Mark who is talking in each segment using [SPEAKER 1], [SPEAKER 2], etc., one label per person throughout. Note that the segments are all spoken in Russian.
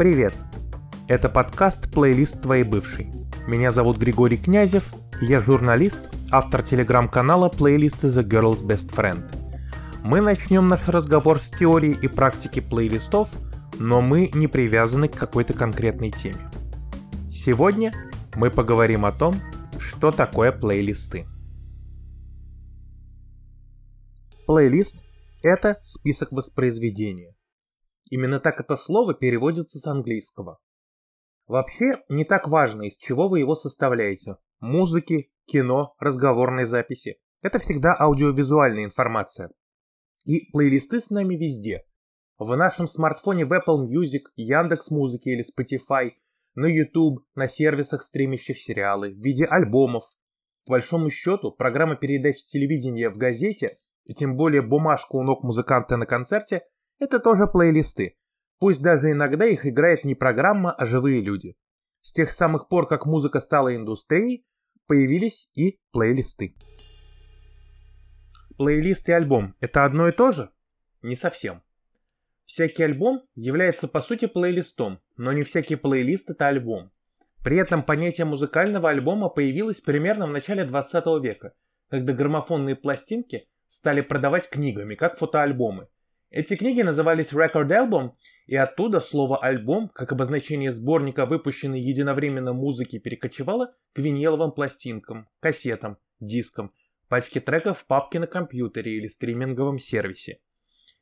[SPEAKER 1] Привет! Это подкаст «Плейлист твоей бывшей». Меня зовут Григорий Князев, я журналист, автор телеграм-канала «Плейлисты The Girl's Best Friend». Мы начнем наш разговор с теории и практики плейлистов, но мы не привязаны к какой-то конкретной теме. Сегодня мы поговорим о том, что такое плейлисты. Плейлист – это список воспроизведения. Именно так это слово переводится с английского. Вообще, не так важно, из чего вы его составляете. Музыки, кино, разговорной записи. Это всегда аудиовизуальная информация. И плейлисты с нами везде. В нашем смартфоне в Apple Music, Яндекс Музыки или Spotify, на YouTube, на сервисах, стримящих сериалы, в виде альбомов. По большому счету, программа передач телевидения в газете и тем более бумажку у ног музыканта на концерте – это тоже плейлисты. Пусть даже иногда их играет не программа, а живые люди. С тех самых пор, как музыка стала индустрией, появились и плейлисты. Плейлист и альбом – это одно и то же? Не совсем. Всякий альбом является по сути плейлистом, но не всякий плейлист – это альбом. При этом понятие музыкального альбома появилось примерно в начале 20 века, когда граммофонные пластинки стали продавать книгами, как фотоальбомы. Эти книги назывались Record Album, и оттуда слово «альбом», как обозначение сборника, выпущенной единовременно музыки, перекочевало к виниловым пластинкам, кассетам, дискам, пачке треков в папке на компьютере или стриминговом сервисе.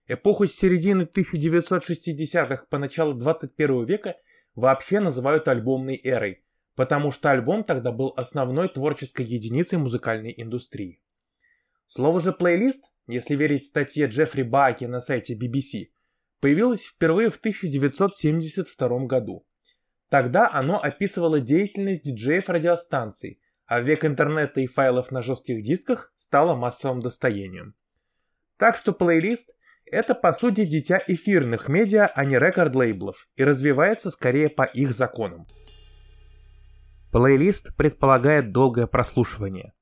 [SPEAKER 1] Эпоху с середины 1960-х по начало 21 века вообще называют альбомной эрой, потому что альбом тогда был основной творческой единицей музыкальной индустрии. Слово же «плейлист», если верить статье Джеффри Баки на сайте BBC, появилось впервые в 1972 году. Тогда оно описывало деятельность диджеев радиостанций, а век интернета и файлов на жестких дисках стало массовым достоянием. Так что плейлист – это по сути дитя эфирных медиа, а не рекорд-лейблов, и развивается скорее по их законам. Плейлист предполагает долгое прослушивание.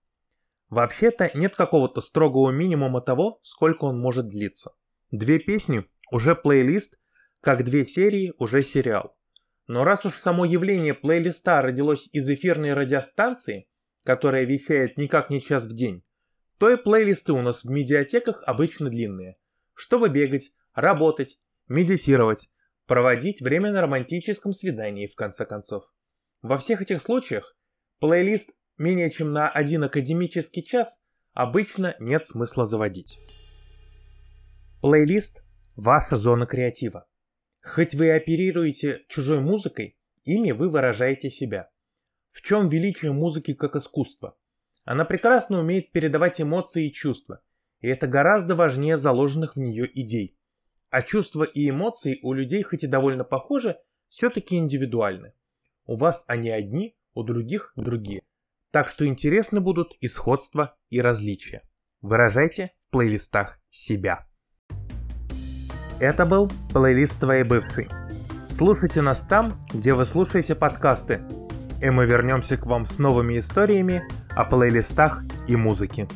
[SPEAKER 1] Вообще-то нет какого-то строгого минимума того, сколько он может длиться. Две песни – уже плейлист, как две серии – уже сериал. Но раз уж само явление плейлиста родилось из эфирной радиостанции, которая вещает никак не час в день, то и плейлисты у нас в медиатеках обычно длинные. Чтобы бегать, работать, медитировать, проводить время на романтическом свидании в конце концов. Во всех этих случаях плейлист менее чем на один академический час обычно нет смысла заводить. Плейлист – ваша зона креатива. Хоть вы оперируете чужой музыкой, ими вы выражаете себя. В чем величие музыки как искусства? Она прекрасно умеет передавать эмоции и чувства, и это гораздо важнее заложенных в нее идей. А чувства и эмоции у людей хоть и довольно похожи, все-таки индивидуальны. У вас они одни, у других другие – так что интересны будут и сходства, и различия. Выражайте в плейлистах себя. Это был плейлист твоей бывшей. Слушайте нас там, где вы слушаете подкасты, и мы вернемся к вам с новыми историями о плейлистах и музыке.